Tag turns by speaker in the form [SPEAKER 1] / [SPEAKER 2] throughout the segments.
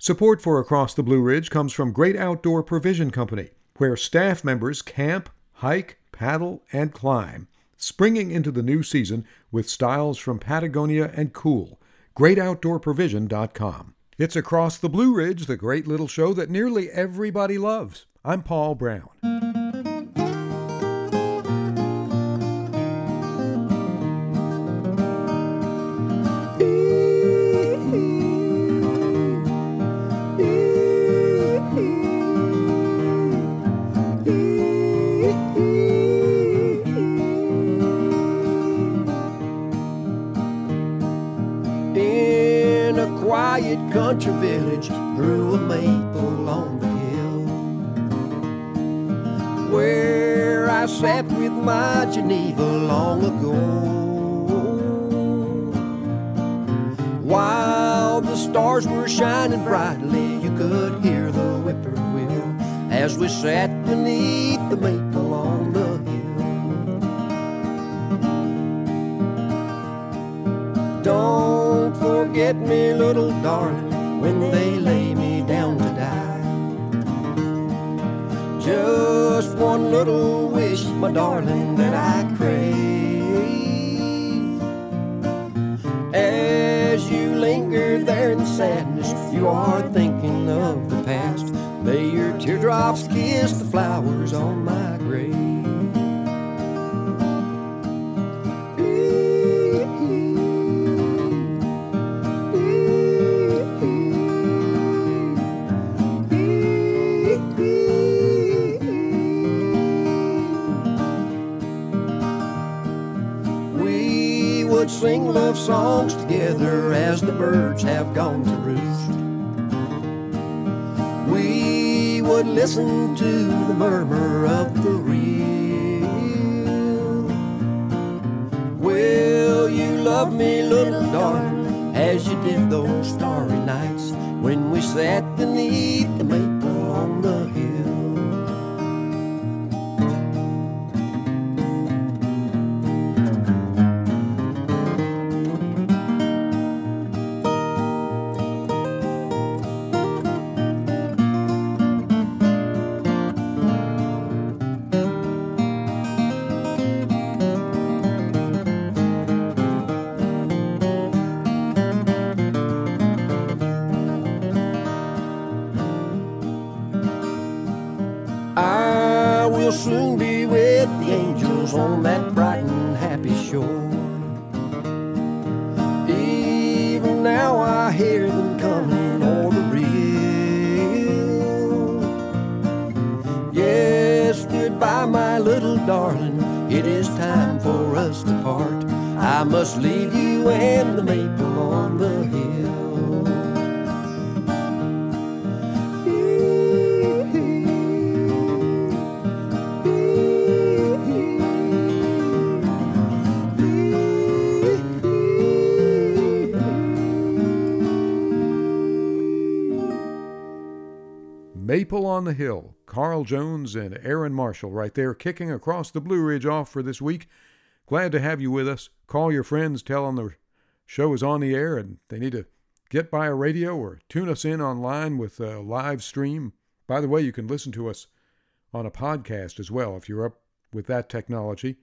[SPEAKER 1] Support for Across the Blue Ridge comes from Great Outdoor Provision Company, where staff members camp, hike, paddle, and climb, springing into the new season with styles from Patagonia and Kuhl. GreatOutdoorProvision.com. It's Across the Blue Ridge, the great little show that nearly everybody loves. I'm Paul Brown.
[SPEAKER 2] We would sing love songs together as the birds have gone to roost. We would listen to the murmur of the reel. Will you love me, little darling, as you did those starry nights when we sat beneath the maple on the Hill.
[SPEAKER 1] Carl Jones and Erynn Marshall right there kicking across the Blue Ridge off for this week. Glad to have you with us. Call your friends, tell them the show is on the air and they need to get by a radio or tune us in online with a live stream. By the way, you can listen to us on a podcast as well if you're up with that technology.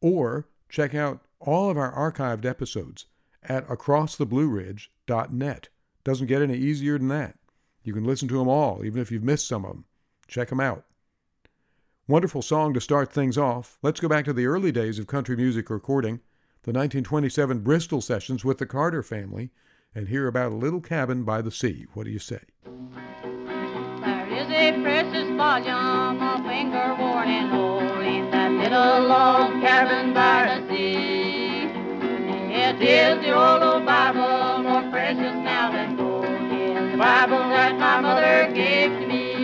[SPEAKER 1] Or check out all of our archived episodes at acrosstheblueridge.net. Doesn't get any easier than that. You can listen to them all, even if you've missed some of them. Check them out. Wonderful song to start things off. Let's go back to the early days of country music recording, the 1927 Bristol sessions with the Carter family, and hear about a little cabin by the sea. What do you say?
[SPEAKER 3] There is a precious volume of finger old in that little log cabin by the sea. It is the old, old Bible, more precious now than the Bible that my mother gave to me.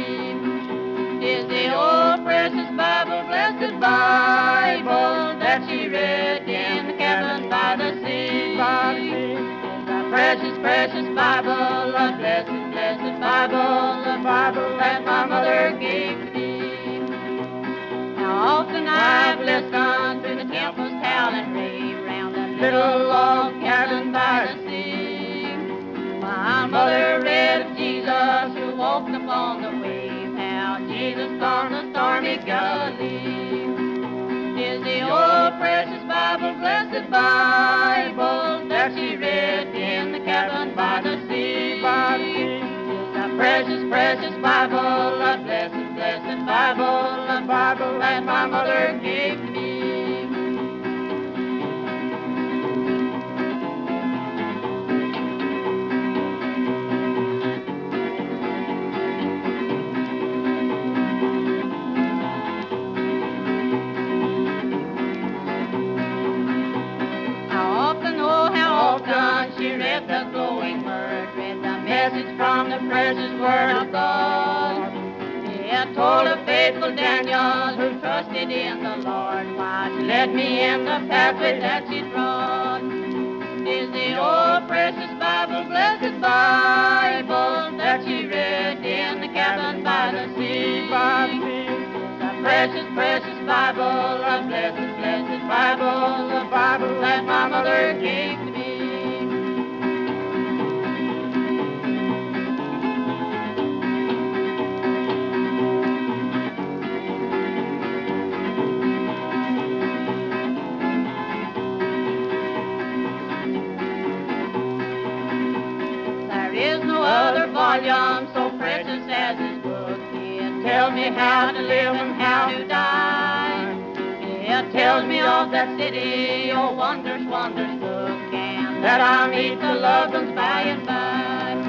[SPEAKER 3] Is the old precious Bible, blessed Bible that she read in the cabin by the sea. The. Precious, precious Bible, a blessed, blessed Bible, the Bible that my mother gave to me. Now often I've listened to the campus howl and rave round little log cabin by the sea. Mother read of Jesus who walked upon the waves, how Jesus on the stormy Galilee. Is the old precious Bible, blessed Bible, that she read in the cabin by the sea. The precious, precious Bible, a blessed, blessed Bible, a Bible that my mother gave me. Precious word of God. It told of faithful Daniel who trusted in the Lord, why she led me in the pathway that she trod. Is the old precious Bible, blessed Bible, that she read in the cabin by the sea. The precious, precious Bible, a blessed, blessed Bible, the Bible that my mother gave me. How to live and how to die. It tells me of that city, oh wonders, wonders book, and that I'll meet the loved ones by and by.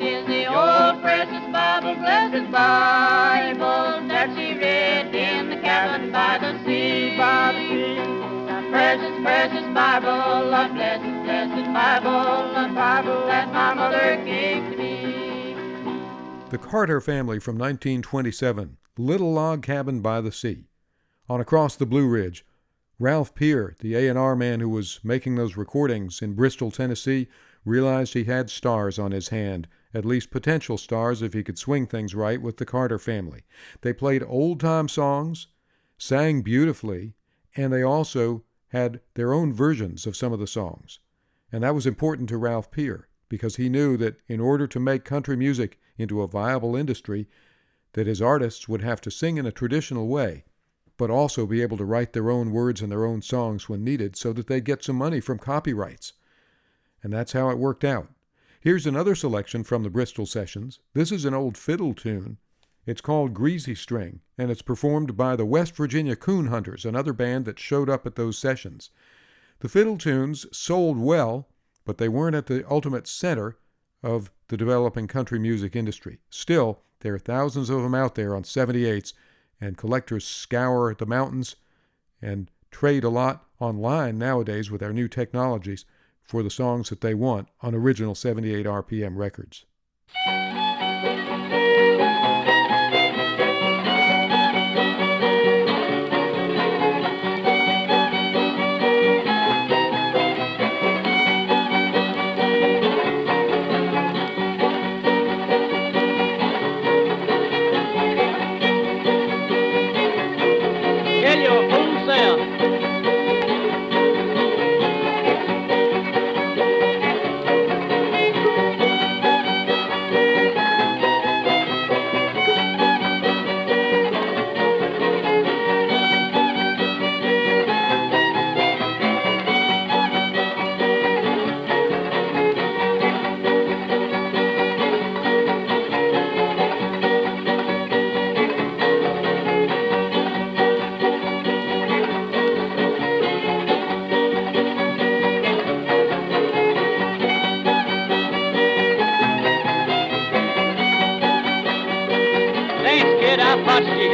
[SPEAKER 3] Is the old precious Bible, blessed Bible, that she read in the cabin by the sea. By the sea. The precious, precious Bible, a blessed, blessed Bible, a Bible that my mother gave to me.
[SPEAKER 1] The Carter Family from 1927, Little Log Cabin by the Sea. On Across the Blue Ridge, Ralph Peer, the A&R man who was making those recordings in Bristol, Tennessee, realized he had stars on his hand, at least potential stars if he could swing things right with the Carter family. They played old-time songs, sang beautifully, and they also had their own versions of some of the songs. And that was important to Ralph Peer because he knew that in order to make country music into a viable industry, that his artists would have to sing in a traditional way, but also be able to write their own words and their own songs when needed so that they get some money from copyrights. And that's how it worked out. Here's another selection from the Bristol sessions. This is an old fiddle tune. It's called Greasy String, and it's performed by the West Virginia Coon Hunters, another band that showed up at those sessions. The fiddle tunes sold well, but they weren't at the ultimate center of the developing country music industry. Still, there are thousands of them out there on 78s, and collectors scour the mountains and trade a lot online nowadays with our new technologies for the songs that they want on original 78 RPM records.
[SPEAKER 4] Watched you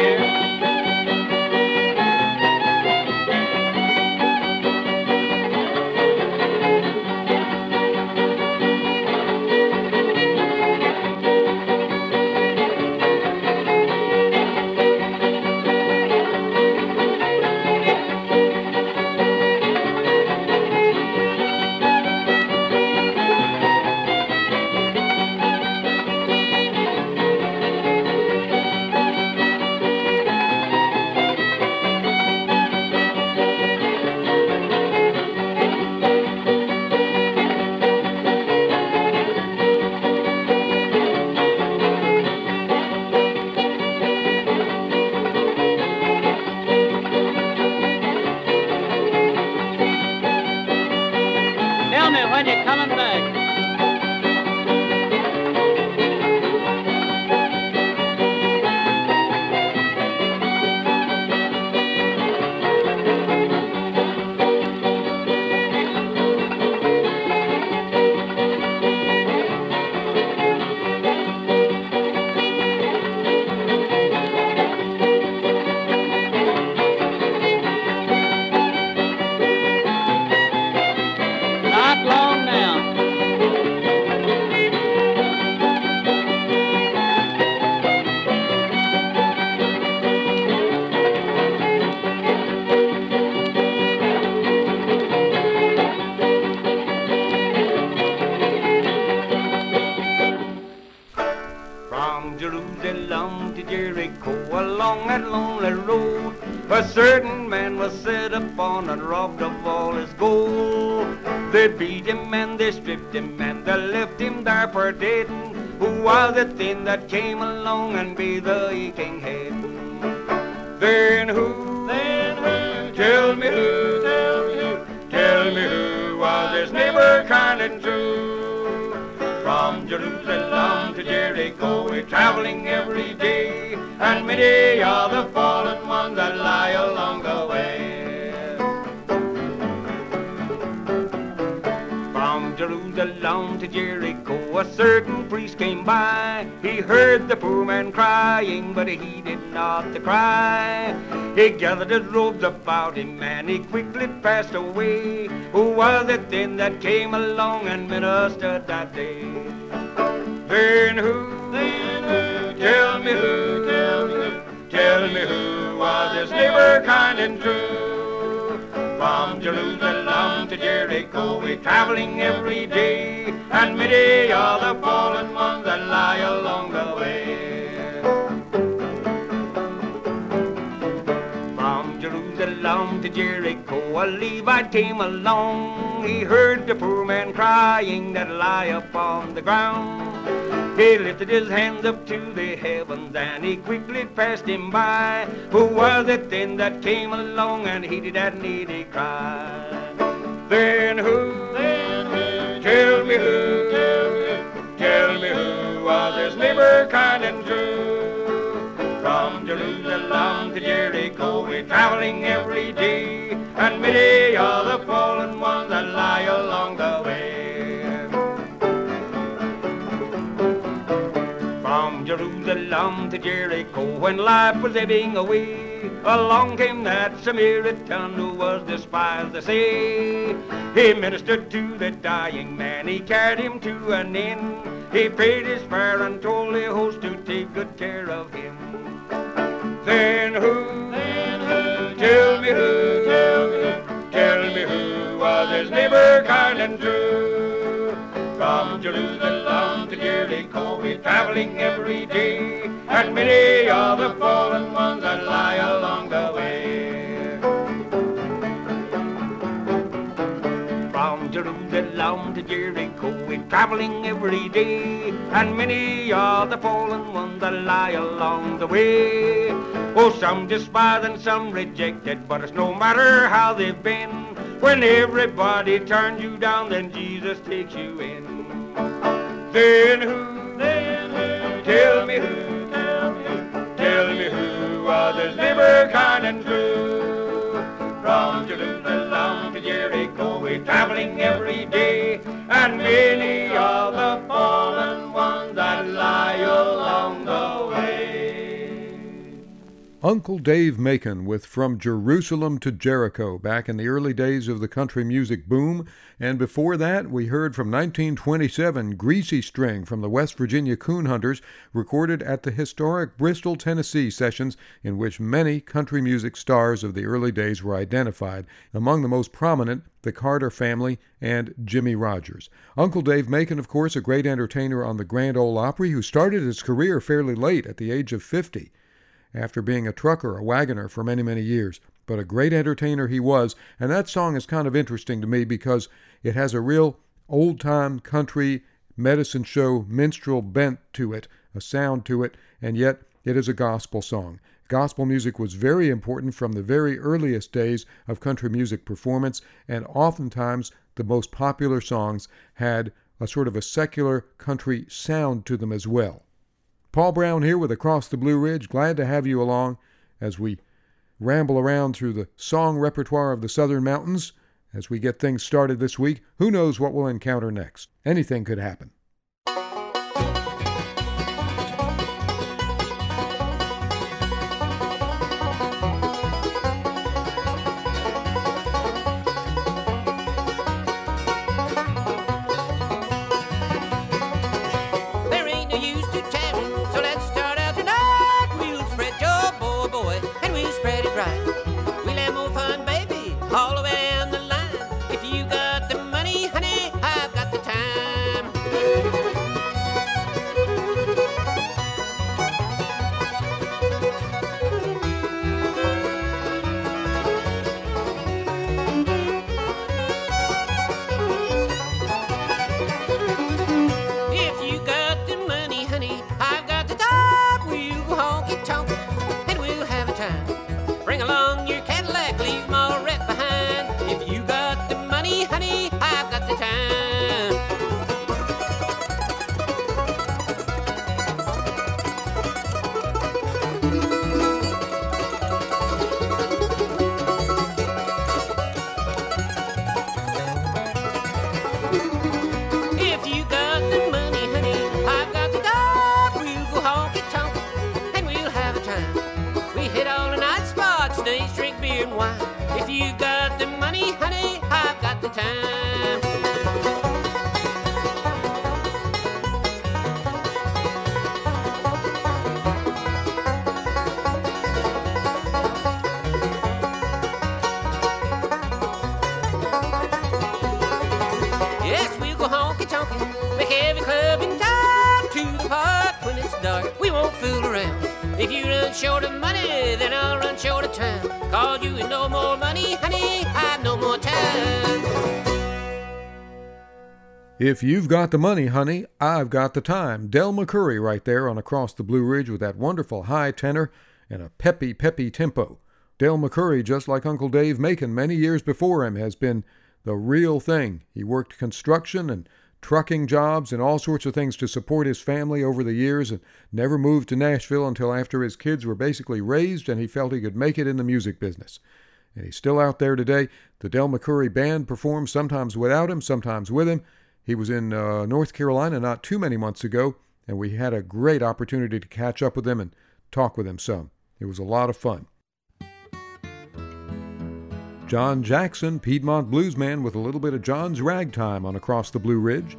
[SPEAKER 5] Jerusalem to Jericho along that lonely road, a certain man was set upon and robbed of all his gold. They beat him and they stripped him and they left him there for dead. Who was it then that came along and be the aching head? Then who? Then who? Tell me who? Tell me who? Tell me who was his neighbor kind and true? From Jerusalem to Jericho, we're traveling every day, and many are the fallen ones that lie along the way. From Jerusalem to Jericho, a certain priest came by. He heard the poor man crying, but he did not to cry. He gathered his robes about him, and he quickly passed away. Who was it then that came along and ministered that day? Then who? Then who? Tell me who? Tell me who? Tell me who was this neighbor kind and true? From Jerusalem to Jericho, we're traveling every day, and many are the fallen ones that lie along the way. To Jericho, a Levite came along. He heard the poor man crying that lie upon the ground. He lifted his hands up to the heavens and he quickly passed him by. Who was it then that came along and he did that needy cry? Then who? Then who? Tell me who? Tell me who? Tell me who was his neighbor kind and true? From Jerusalem to Jericho, we're every day, and many are the fallen ones that lie along the way. From Jerusalem to Jericho, when life was ebbing away, along came that Samaritan who was despised, they say. He ministered to the dying man, he carried him to an inn. He paid his fare and told the host to take good care of him. Then who? Tell me who? Tell me who? Tell me who was his neighbor kind and true? From Jerusalem to Jericho, we're traveling every day, and many are the fallen ones that lie along the way. Jerusalem to Jericho, we're traveling every day, and many are the fallen ones that lie along the way. Oh, some despised and some rejected, but it's no matter how they've been. When everybody turns you down, then Jesus takes you in. Then who? Then who? Tell me who? Tell me who? Tell me who was his neighbor kind and true? Jerusalem to Jericho, we're traveling every day, and many are the fallen ones that lie along the way.
[SPEAKER 1] Uncle Dave Macon with From Jerusalem to Jericho back in the early days of the country music boom. And before that, we heard from 1927 Greasy String from the West Virginia Coon Hunters, recorded at the historic Bristol, Tennessee sessions, in which many country music stars of the early days were identified, among the most prominent, the Carter family and Jimmie Rodgers. Uncle Dave Macon, of course, a great entertainer on the Grand Ole Opry, who started his career fairly late at the age of 50 after being a trucker, a wagoner for many, many years. But a great entertainer he was, and that song is kind of interesting to me because it has a real old time country medicine show minstrel bent to it, a sound to it, and yet it is a gospel song. Gospel music was very important from the very earliest days of country music performance, and oftentimes the most popular songs had a sort of a secular country sound to them as well. Paul Brown here with Across the Blue Ridge. Glad to have you along as we ramble around through the song repertoire of the Southern Mountains as we get things started this week. Who knows what we'll encounter next? Anything could happen.
[SPEAKER 6] The time.
[SPEAKER 1] If you've got the money, honey, I've got the time. Del McCoury right there on Across the Blue Ridge with that wonderful high tenor and a peppy, peppy tempo. Del McCoury, just like Uncle Dave Macon many years before him, has been the real thing. He worked construction and trucking jobs and all sorts of things to support his family over the years and never moved to Nashville until after his kids were basically raised and he felt he could make it in the music business. And he's still out there today. The Del McCoury Band performs sometimes without him, sometimes with him. He was in uh, North Carolina not too many months ago, and we had a great opportunity to catch up with him and talk with him some. It was a lot of fun. John Jackson, Piedmont bluesman, with a little bit of John's ragtime on Across the Blue Ridge.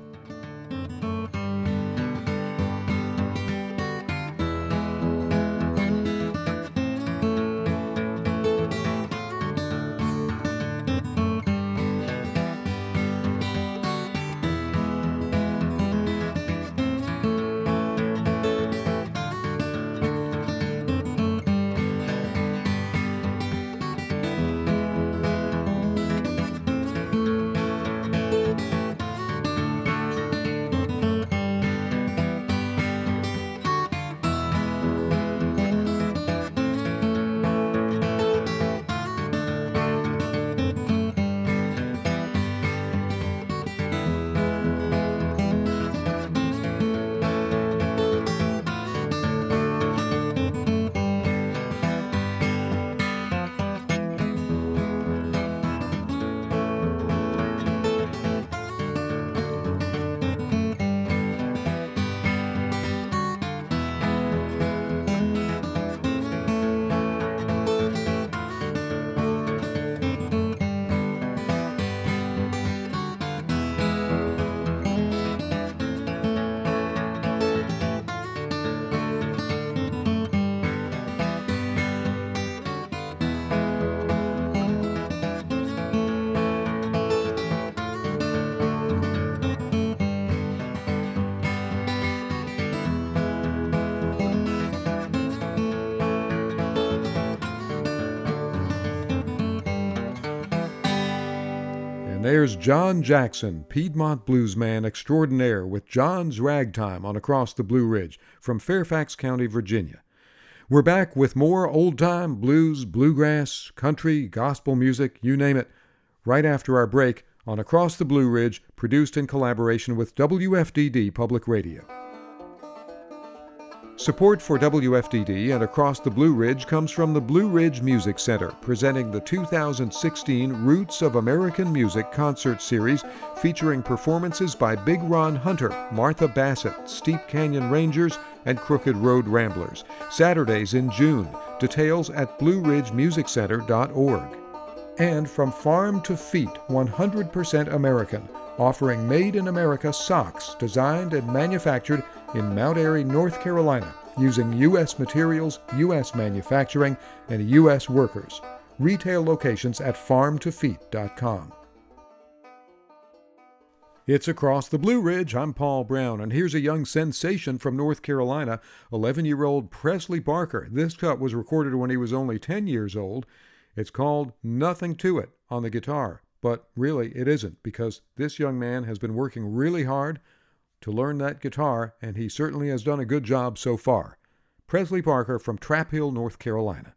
[SPEAKER 1] And there's John Jackson, Piedmont bluesman extraordinaire, with John's Ragtime on Across the Blue Ridge from Fairfax County, Virginia. We're back with more old time blues, bluegrass, country, gospel music, you name it, right after our break on Across the Blue Ridge, produced in collaboration with WFDD Public Radio. Support for WFDD and Across the Blue Ridge comes from the Blue Ridge Music Center, presenting the 2016 Roots of American Music concert series featuring performances by Big Ron Hunter, Martha Bassett, Steep Canyon Rangers, and Crooked Road Ramblers. Saturdays in June. Details at blueridgemusiccenter.org. And from Farm to Feet, 100% American, offering made in America socks designed and manufactured in Mount Airy, North Carolina, using U.S. materials, U.S. manufacturing, and U.S. workers. Retail locations at farmtofeet.com. It's Across the Blue Ridge. I'm Paul Brown, and here's a young sensation from North Carolina, 11 year old Presley Barker. This cut was recorded when he was only 10 years old. It's called Nothing to It on the guitar, but really it isn't because this young man has been working really hard to learn that guitar, and he certainly has done a good job so far. Presley Barker from Trap Hill, North Carolina.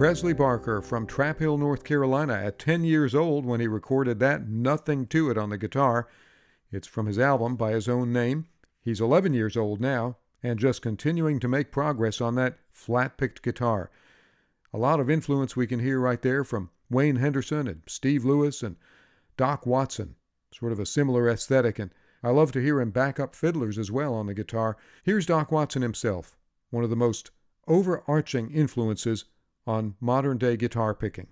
[SPEAKER 1] Presley Barker from Trap Hill, North Carolina, at 10 years old when he recorded that Nothing to It on the guitar. It's from his album by his own name. He's 11 years old now and just continuing to make progress on that flat picked guitar. A lot of influence we can hear right there from Wayne Henderson and Steve Lewis and Doc Watson. Sort of a similar aesthetic, and I love to hear him back up fiddlers as well on the guitar. Here's Doc Watson himself, one of the most overarching influences on modern day guitar picking.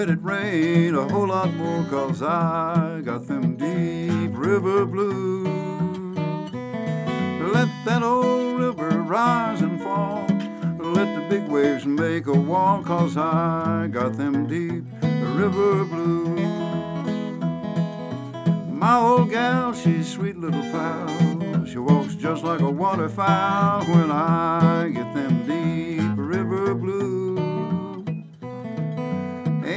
[SPEAKER 7] Let it rain a whole lot more, cause I got them deep river blues. Let that old river rise and fall, let the big waves make a wall, cause I got them deep river blues. My old gal, she's sweet little pal. She walks just like a waterfowl when I get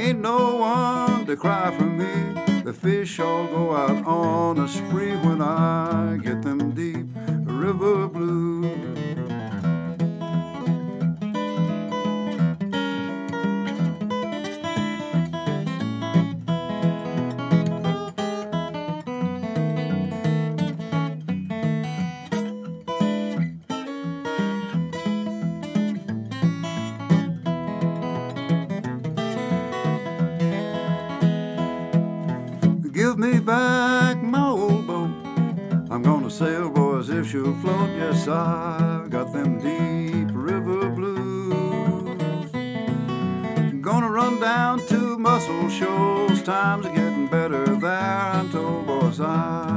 [SPEAKER 7] Ain't no one to cry for me. The fish all go out on a spree when I get them deep river blues. If she'll float. Yes, I've got them deep river blues. Gonna run down to Muscle Shoals. Times are getting better there. I'm told, boys, I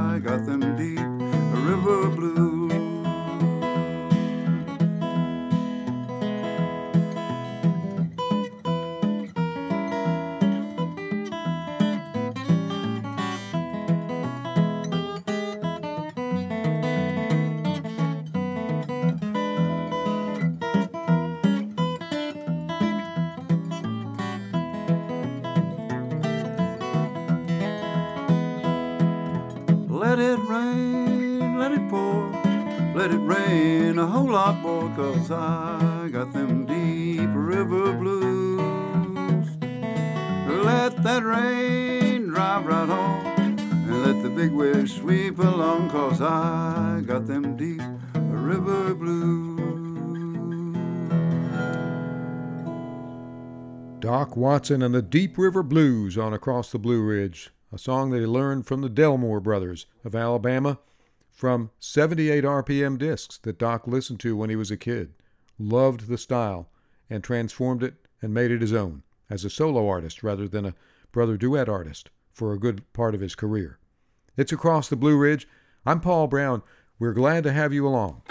[SPEAKER 7] let it rain a whole lot more, cause I got them deep river blues. Let that rain drive right on, and let the big waves sweep along, cause I got them deep river blues.
[SPEAKER 1] Doc Watson and the Deep River Blues on Across the Blue Ridge, a song that he learned from the Delmore brothers of Alabama from 78 RPM discs that Doc listened to when he was a kid, loved the style, and transformed it and made it his own as a solo artist rather than a brother duet artist for a good part of his career. It's Across the Blue Ridge. I'm Paul Brown. We're glad to have you along.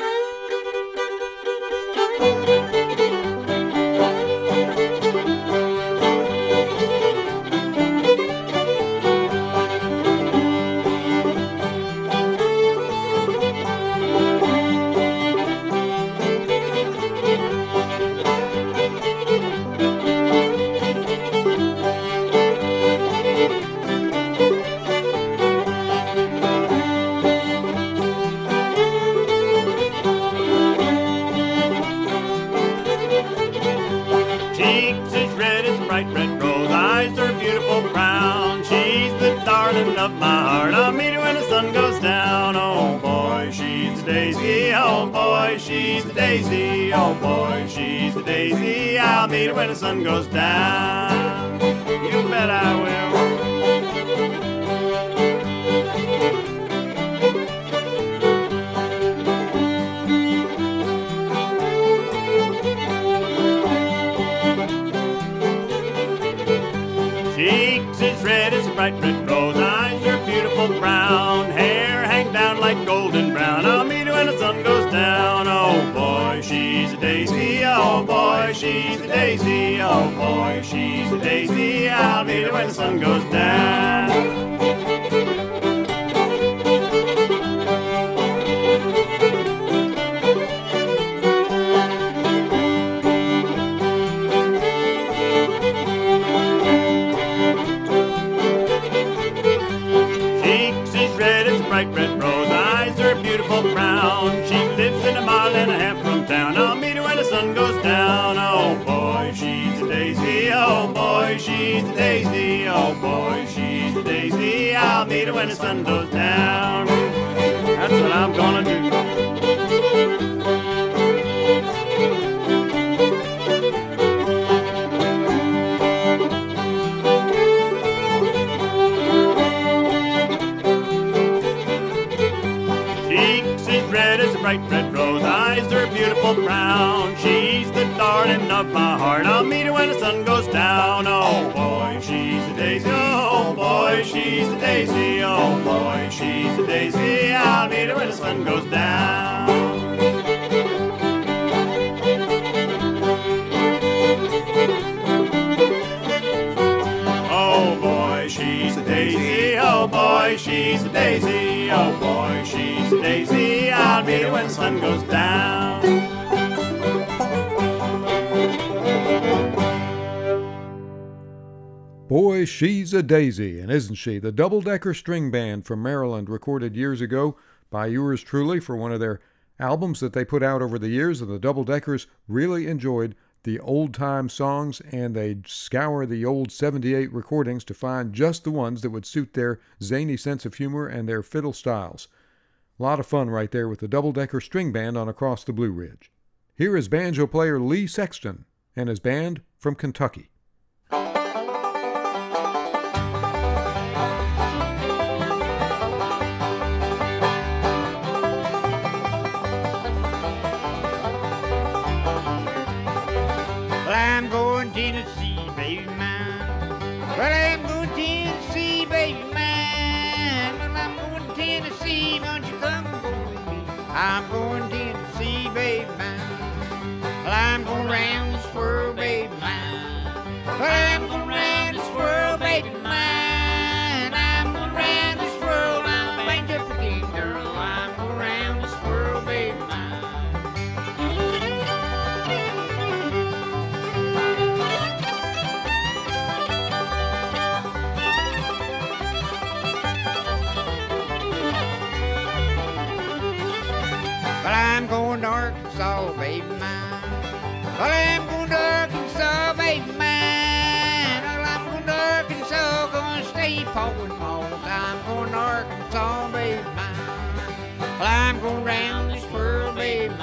[SPEAKER 8] Daisy. I'll meet her when the sun goes down. You bet I will. Cheeks as red as bright red rose, oh boy, she's a daisy. I'll meet her when the sun goes down. bright red rose eyes are beautiful brown. Oh boy, she's a daisy. Oh boy, she's a daisy. I'll meet her when the sun goes down. That's what I'm gonna do. Cheeks as red as a bright red rose, eyes are beautiful brown. She's the darling of my heart. I'll meet her when the sun goes down. Oh, oh boy, she's a daisy. Oh boy, she's a daisy. Oh boy, she's a daisy. I'll meet her when the sun goes down. Oh boy, she's a daisy. Oh boy, she's a daisy. Oh boy, she's a daisy. I'll meet her when the sun goes down.
[SPEAKER 1] Boy, she's a daisy, and isn't she? The Double Decker String Band from Maryland, recorded years ago by yours truly for one of their albums that they put out over the years, and the Double Deckers really enjoyed the old time songs and they scour the old 78 recordings to find just the ones that would suit their zany sense of humor and their fiddle styles. A lot of fun right there with the Double Decker String Band on Across the Blue Ridge. Here is banjo player Lee Sexton and his band from Kentucky.
[SPEAKER 9] I'm going round this world, baby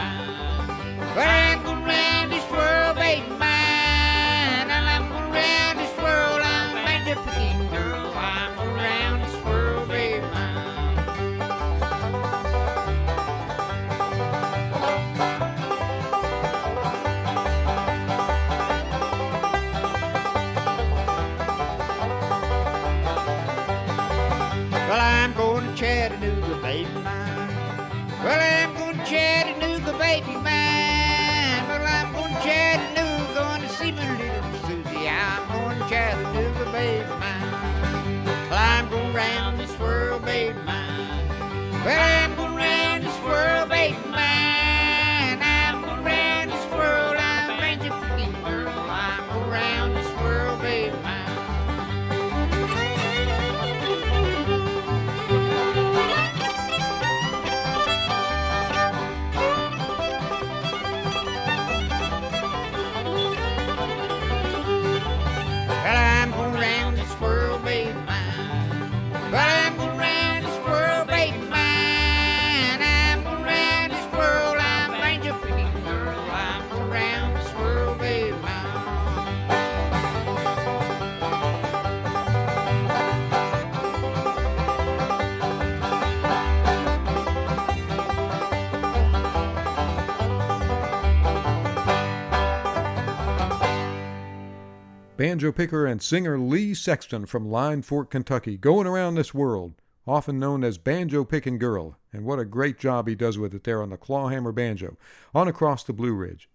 [SPEAKER 9] Banjo
[SPEAKER 1] picker and singer Lee Sexton from Line Fork, Kentucky, going around this world, often known as Banjo Picking Girl, and what a great job he does with it there on the clawhammer banjo, on across the Blue Ridge.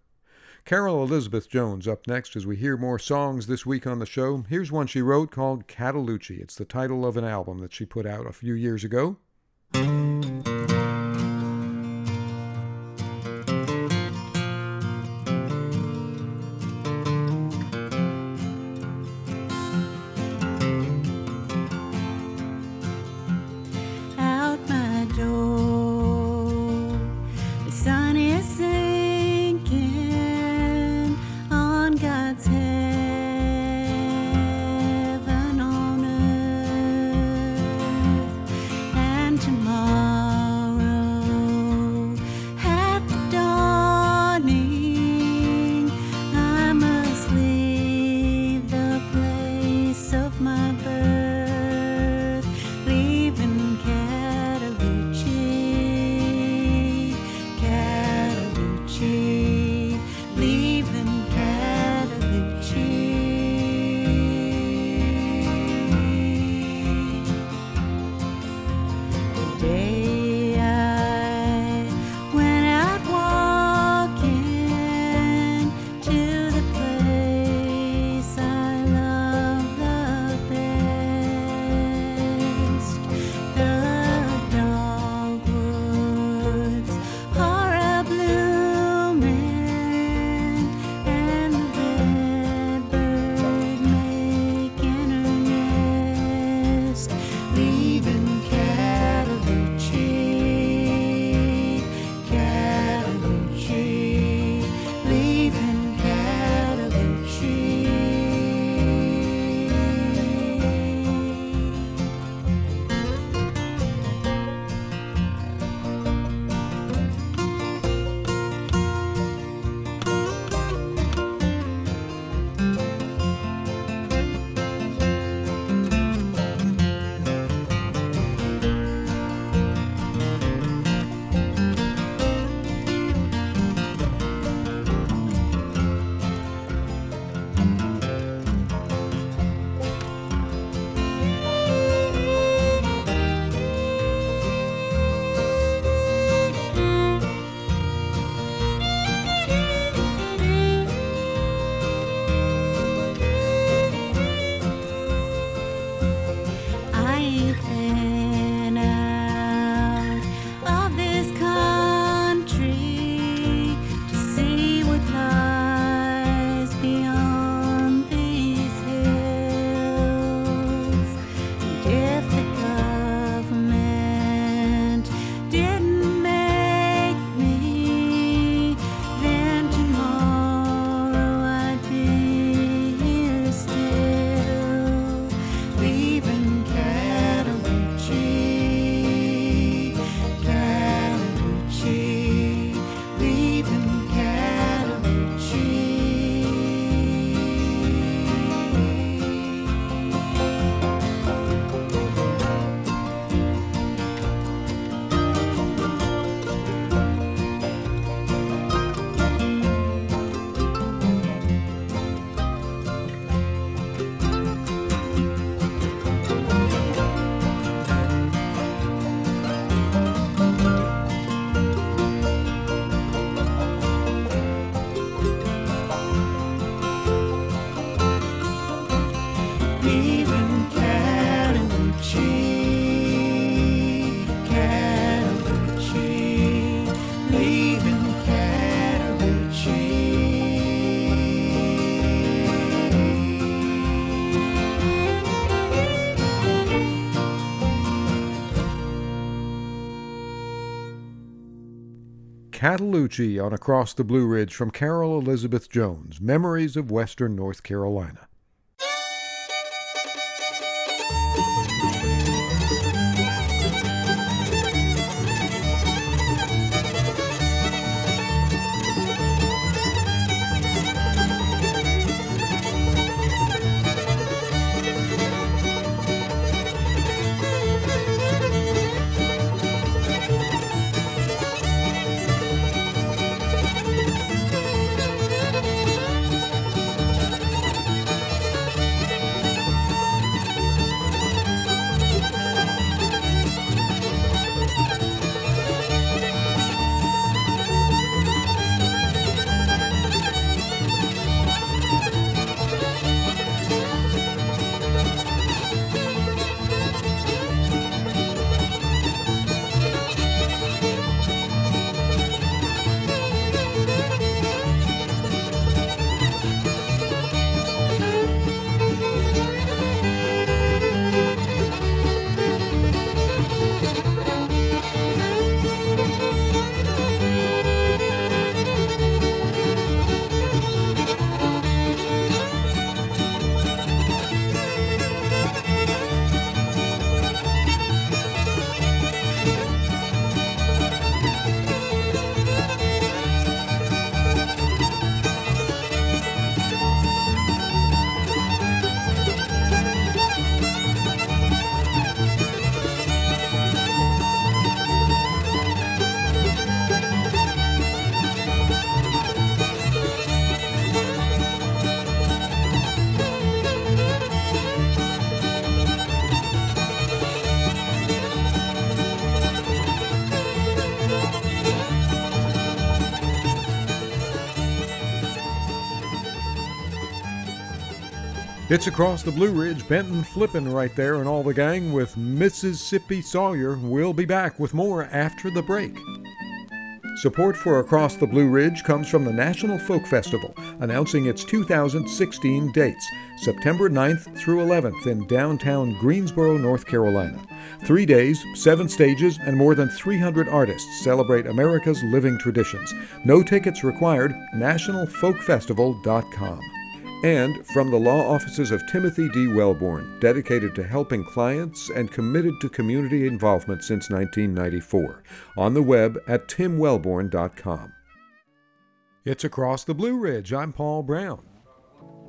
[SPEAKER 1] Carol Elizabeth Jones up next as we hear more songs this week on the show. Here's one she wrote called Cataloochee. It's the title of an album that she put out a few years ago. Cataloochee on Across the Blue Ridge from Carol Elizabeth Jones, Memories of Western North Carolina. It's across the Blue Ridge, Benton Flippen right there, and all the gang with Mississippi Sawyer. We'll be back with more after the break. Support for Across the Blue Ridge comes from the National Folk Festival, announcing its 2016 dates September 9th through 11th in downtown Greensboro, North Carolina. Three days, seven stages, and more than 300 artists celebrate America's living traditions. No tickets required, nationalfolkfestival.com and from the law offices of Timothy D. Wellborn, dedicated to helping clients and committed to community involvement since 1994. On the web at timwellborn.com. It's Across the Blue Ridge. I'm Paul Brown.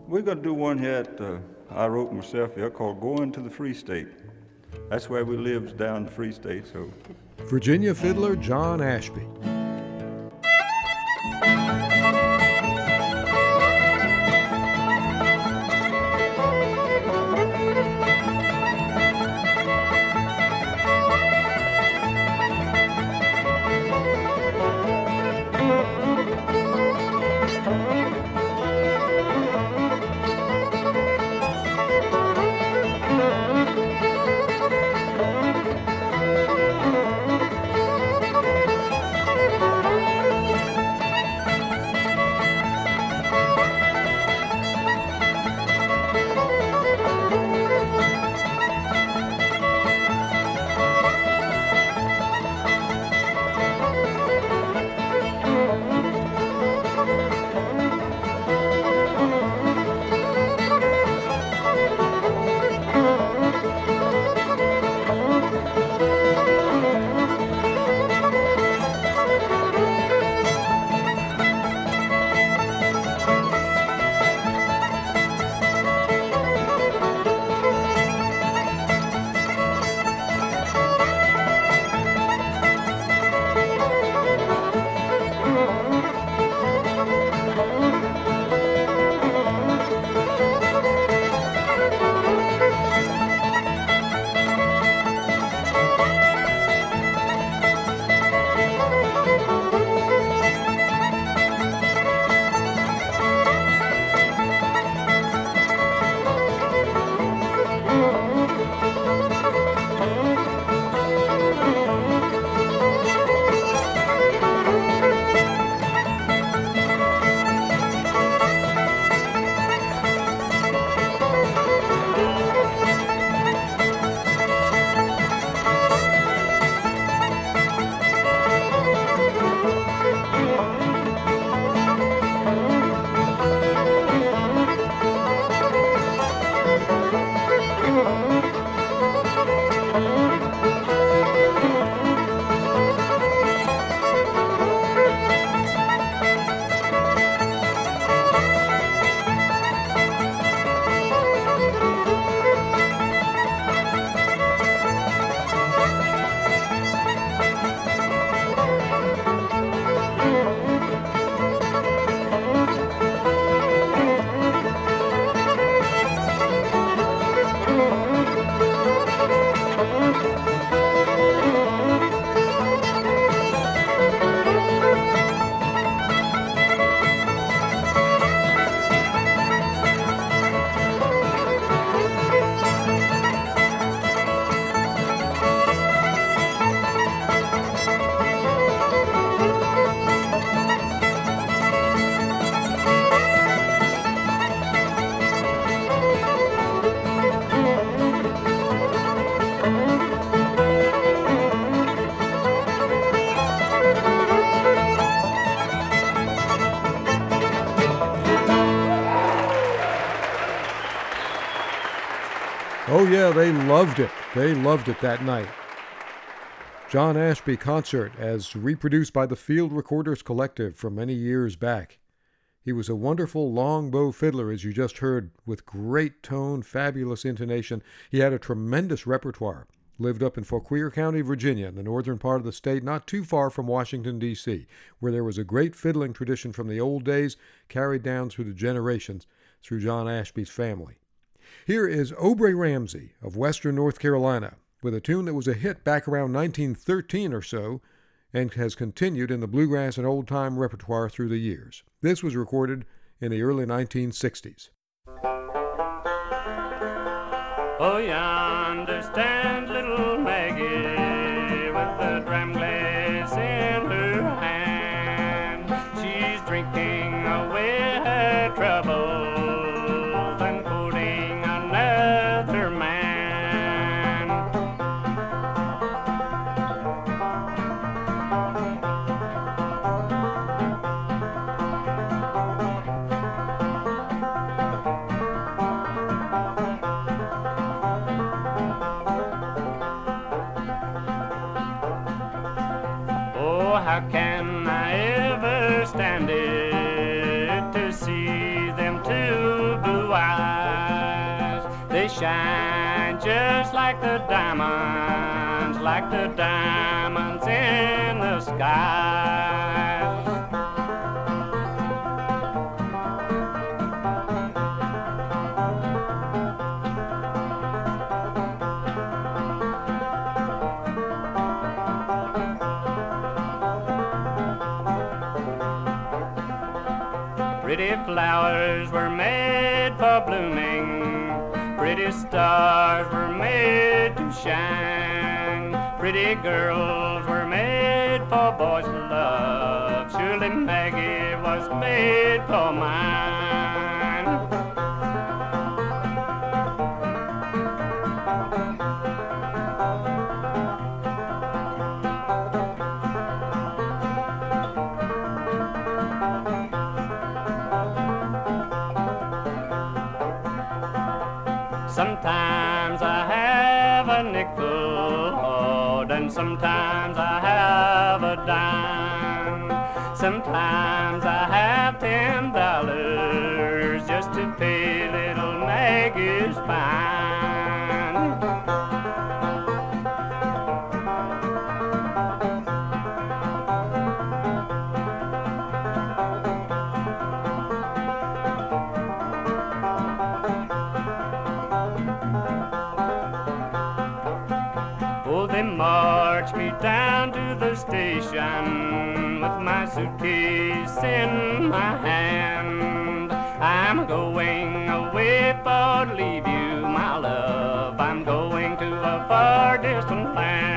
[SPEAKER 7] We're going to do one here that uh, I wrote myself here called Going to the Free State. That's where we live, down the Free State, so.
[SPEAKER 1] Virginia fiddler John Ashby. Loved it. They loved it that night. John Ashby concert as reproduced by the Field Recorders Collective from many years back. He was a wonderful longbow fiddler, as you just heard, with great tone, fabulous intonation. He had a tremendous repertoire. Lived up in Fauquier County, Virginia, in the northern part of the state, not too far from Washington, D.C., where there was a great fiddling tradition from the old days carried down through the generations through John Ashby's family. Here is Obray Ramsey of Western North Carolina with a tune that was a hit back around 1913 or so and has continued in the bluegrass and old time repertoire through the years. This was recorded in the early 1960s.
[SPEAKER 8] The diamonds, like the diamonds in the skies. Pretty flowers were made for blooming, pretty stars were made shine, pretty girls were made for boys love. Surely Maggie was made for mine. Sometimes I a nickel, oh, and sometimes I have a dime. Sometimes I have ten dollars just to pay little Maggie's fine. Suitcase in my hand. I'm going away for leave you, my love. I'm going to a far distant land.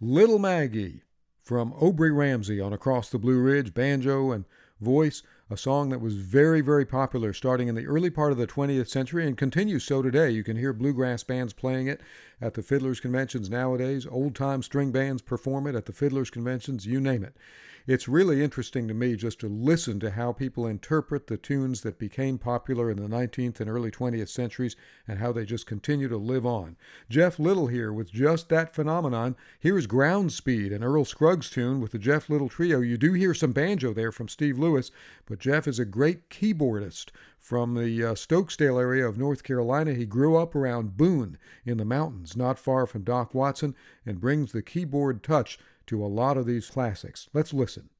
[SPEAKER 1] Little Maggie from Obray Ramsey on Across the Blue Ridge, banjo and voice, a song that was very, very popular starting in the early part of the 20th century and continues so today. You can hear bluegrass bands playing it at the fiddlers conventions nowadays, old time string bands perform it at the fiddlers conventions, you name it. It's really interesting to me just to listen to how people interpret the tunes that became popular in the 19th and early 20th centuries and how they just continue to live on. Jeff Little here with just that phenomenon. Here's Ground Speed, an Earl Scruggs tune with the Jeff Little Trio. You do hear some banjo there from Steve Lewis, but Jeff is a great keyboardist from the uh, Stokesdale area of North Carolina. He grew up around Boone in the mountains, not far from Doc Watson, and brings the keyboard touch to a lot of these classics. Let's listen.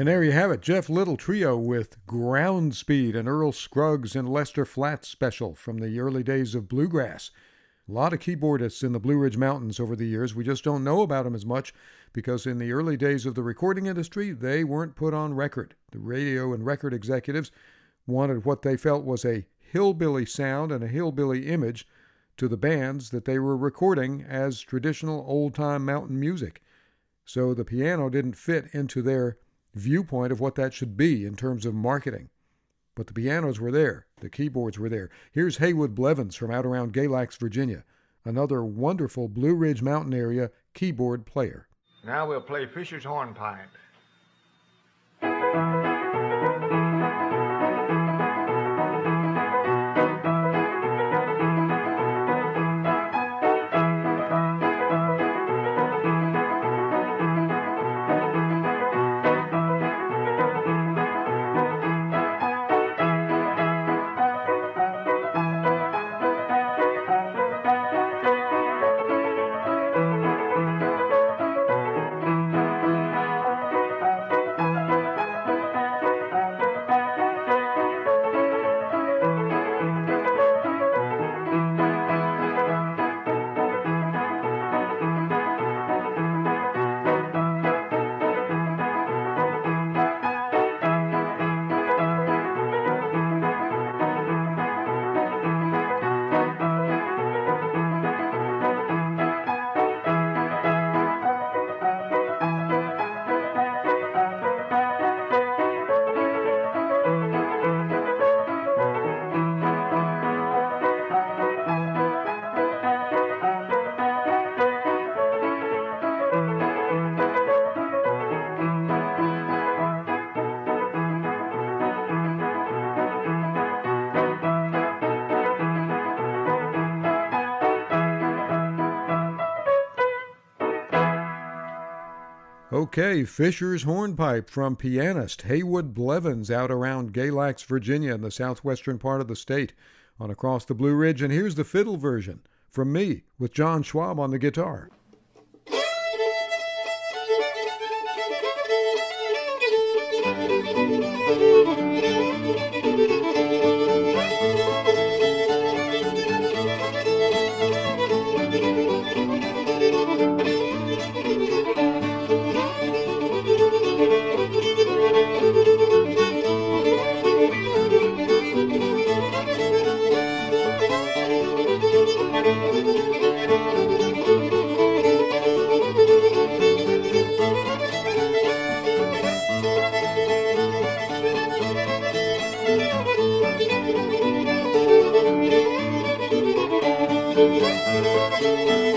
[SPEAKER 1] And there you have it, Jeff Little Trio with Ground Speed, and Earl Scruggs and Lester Flatt special from the early days of bluegrass. A lot of keyboardists in the Blue Ridge Mountains over the years. We just don't know about them as much because in the early days of the recording industry, they weren't put on record. The radio and record executives wanted what they felt was a hillbilly sound and a hillbilly image to the bands that they were recording as traditional old time mountain music. So the piano didn't fit into their viewpoint of what that should be in terms of marketing. But the pianos were there, the keyboards were there. Here's Haywood Blevins from out around Galax, Virginia, another wonderful Blue Ridge Mountain area keyboard player.
[SPEAKER 10] Now we'll play Fisher's Hornpipe.
[SPEAKER 1] Okay, Fisher's Hornpipe from pianist Haywood Blevins out around Galax, Virginia, in the southwestern part of the state on Across the Blue Ridge. And here's the fiddle version from me with John Schwab on the guitar. Old time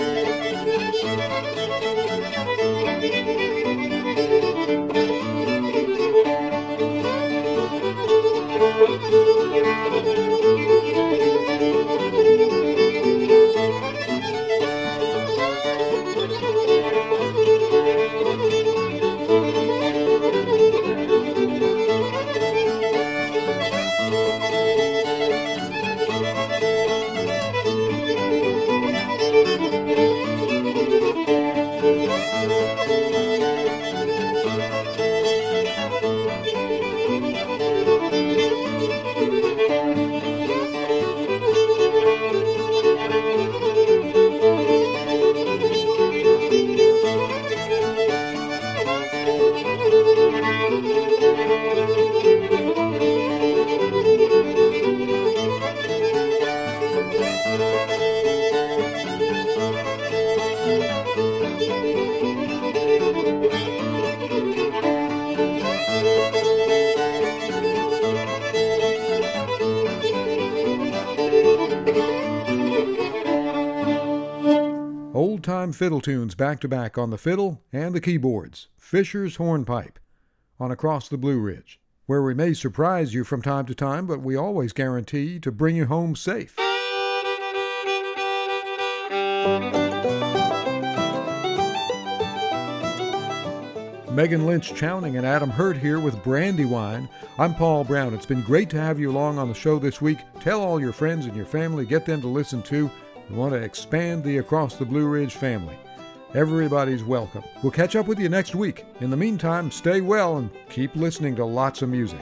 [SPEAKER 1] fiddle tunes back to back on the fiddle and the keyboards. Fisher's Hornpipe on Across the Blue Ridge, where we may surprise you from time to time, but we always guarantee to bring you home safe. Megan Lynch Chowning and Adam Hurt here with Brandywine. I'm Paul Brown. It's been great to have you along on the show this week. Tell all your friends and your family, get them to listen too. We want to expand the Across the Blue Ridge family. Everybody's welcome. We'll catch up with you next week. In the meantime, stay well and keep listening to lots of music.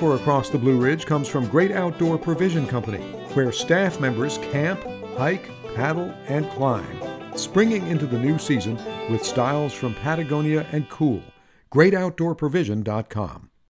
[SPEAKER 1] For Across the Blue Ridge comes from Great Outdoor Provision Company, where staff members camp, hike, paddle, and climb, springing into the new season with styles from Patagonia and Kuhl. GreatOutdoorProvision.com.